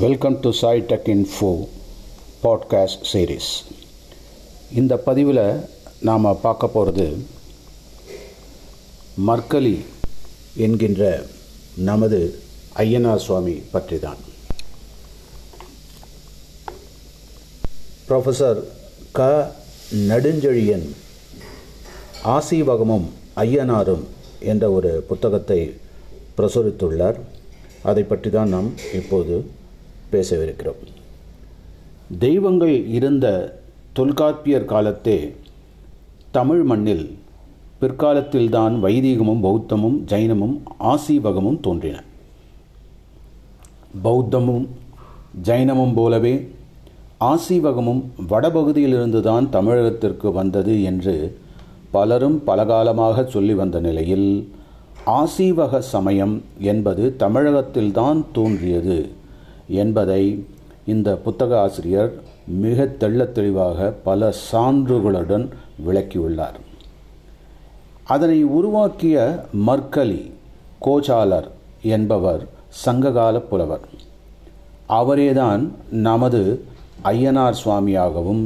Welcome to Sai tech info podcast series இந்த பதிவில் நாம் பார்க்க போகிறது மர்க்கலி என்கின்ற நமது ஐயனார் சுவாமி பற்றி தான் ப்ரொஃபஸர் க நெடுஞ்செழியன் ஆசீவகமும் ஐயனாரும் என்ற ஒரு புத்தகத்தை பிரசுரித்துள்ளார். அதை பற்றி தான் நாம் இப்போது பேசவிருக்கிறோம். தெய்வங்கள் இருந்த தொல்காப்பியர் காலத்தே தமிழ் மண்ணில் பிற்காலத்தில்தான் வைதீகமும் பௌத்தமும் ஜைனமும் ஆசீவகமும் தோன்றின. பௌத்தமும் ஜைனமும் போலவே ஆசீவகமும் வடபகுதியிலிருந்துதான் தமிழகத்திற்கு வந்தது என்று பலரும் பலகாலமாக சொல்லி வந்த நிலையில் ஆசீவக சமயம் என்பது தமிழகத்தில்தான் தோன்றியது. என்பதை இந்த புத்தக ஆசிரியர் மிக தெள்ள தெளிவாக பல சான்றுகளுடன் விளக்கியுள்ளார். அதனை உருவாக்கிய மர்க்கலி கோச்சாலர் என்பவர் சங்ககால புலவர். அவரேதான் நமது ஐயனார் சுவாமியாகவும்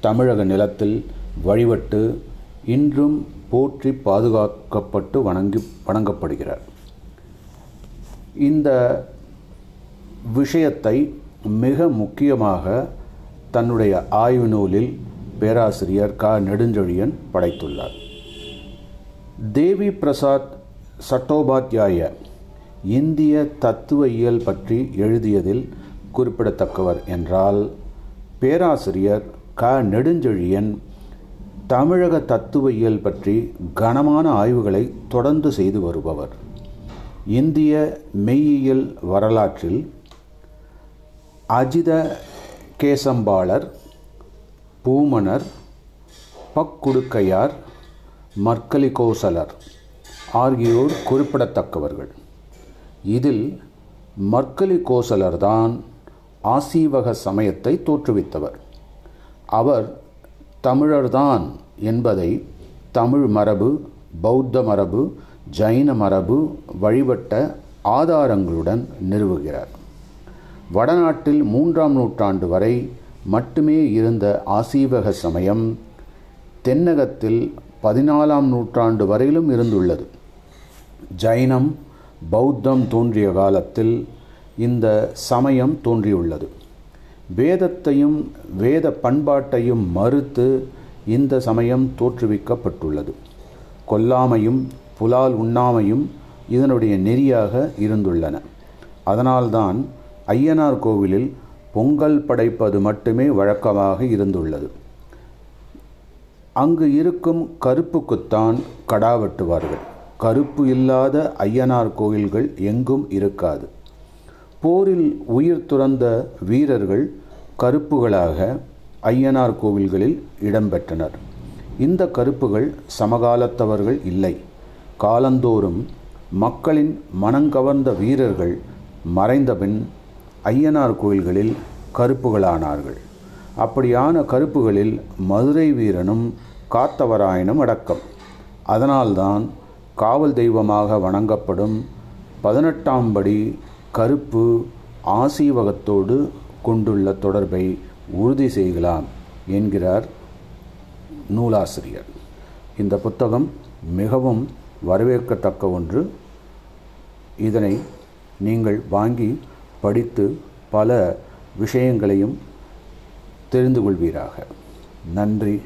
தமிழக நிலத்தில் வழிபட்டு இன்றும் போற்றி பாதுகாக்கப்பட்டு வணங்கி வணங்கப்படுகிறார். இந்த விஷயத்தை மிக முக்கியமாக தன்னுடைய ஆய்வு நூலில் பேராசிரியர் க. நெடுஞ்செழியன் படைத்துள்ளார். தேவி பிரசாத் சட்டோபாத்யாய இந்திய தத்துவ இயல் பற்றி எழுதியதில் குறிப்பிடத்தக்கவர் என்றால் பேராசிரியர் க. நெடுஞ்செழியன் தமிழக தத்துவ இயல் பற்றி கனமான ஆய்வுகளை தொடர்ந்து செய்து வருபவர். இந்திய மெய்யியல் வரலாற்றில் அஜித கேசம்பாளர் பூமணர் பக்குடுக்கையார் மர்க்கலி கோசலர் ஆகியோர் குறிப்பிடத்தக்கவர்கள். இதில் மர்க்கலி கோசலர் தான் ஆசீவக சமயத்தை தோற்றுவித்தவர். அவர் தமிழர்தான் என்பதை தமிழ் மரபு பௌத்த மரபு ஜைன மரபு வழிபட்ட ஆதாரங்களுடன் நிறுவுகிறார். வடநாட்டில் மூன்றாம் நூற்றாண்டு வரை மட்டுமே இருந்த ஆசீவக சமயம் தென்னகத்தில் பதினாலாம் நூற்றாண்டு வரையிலும் இருந்துள்ளது. ஜைனம் பௌத்தம் தோன்றிய காலத்தில் இந்த சமயம் தோன்றியுள்ளது. வேதத்தையும் வேத பண்பாட்டையும் மறுத்து இந்த சமயம் தோற்றுவிக்கப்பட்டுள்ளது. கொல்லாமையும் புலால் உண்ணாமையும் இதனுடைய நெறியாக இருந்துள்ளன. அதனால்தான் ஐயனார் கோவிலில் பொங்கல் படைப்பது மட்டுமே வழக்கமாக இருந்துள்ளது. அங்கு இருக்கும் கருப்புக்குத்தான் கடா வெட்டுவார்கள். கருப்பு இல்லாத ஐயனார் கோயில்கள் எங்கும் இருக்காது. போரில் உயிர் துறந்த வீரர்கள் கருப்புகளாக ஐயனார் கோவில்களில் இடம்பெற்றனர். இந்த கருப்புகள் சமகாலத்தவர்கள் இல்லை. காலந்தோறும் மக்களின் மனங்கவர்ந்த வீரர்கள் மறைந்தபின் ஐயனார் கோயில்களில் கருப்புகளானார்கள். அப்படியான கருப்புகளில் மதுரை வீரனும் காத்தவராயனும் அடக்கம். அதனால்தான் காவல் தெய்வமாக வணங்கப்படும் பதினெட்டாம் படி கருப்பு ஆசீவகத்தோடு கொண்டுள்ள தொடர்பை உறுதி செய்யலாம் என்கிறார் நூலாசிரியர். இந்த புத்தகம் மிகவும் வரவேற்கத்தக்க ஒன்று. இதனை நீங்கள் வாங்கி படித்து பல விஷயங்களையும் தெரிந்து கொள்வீராக. நன்றி.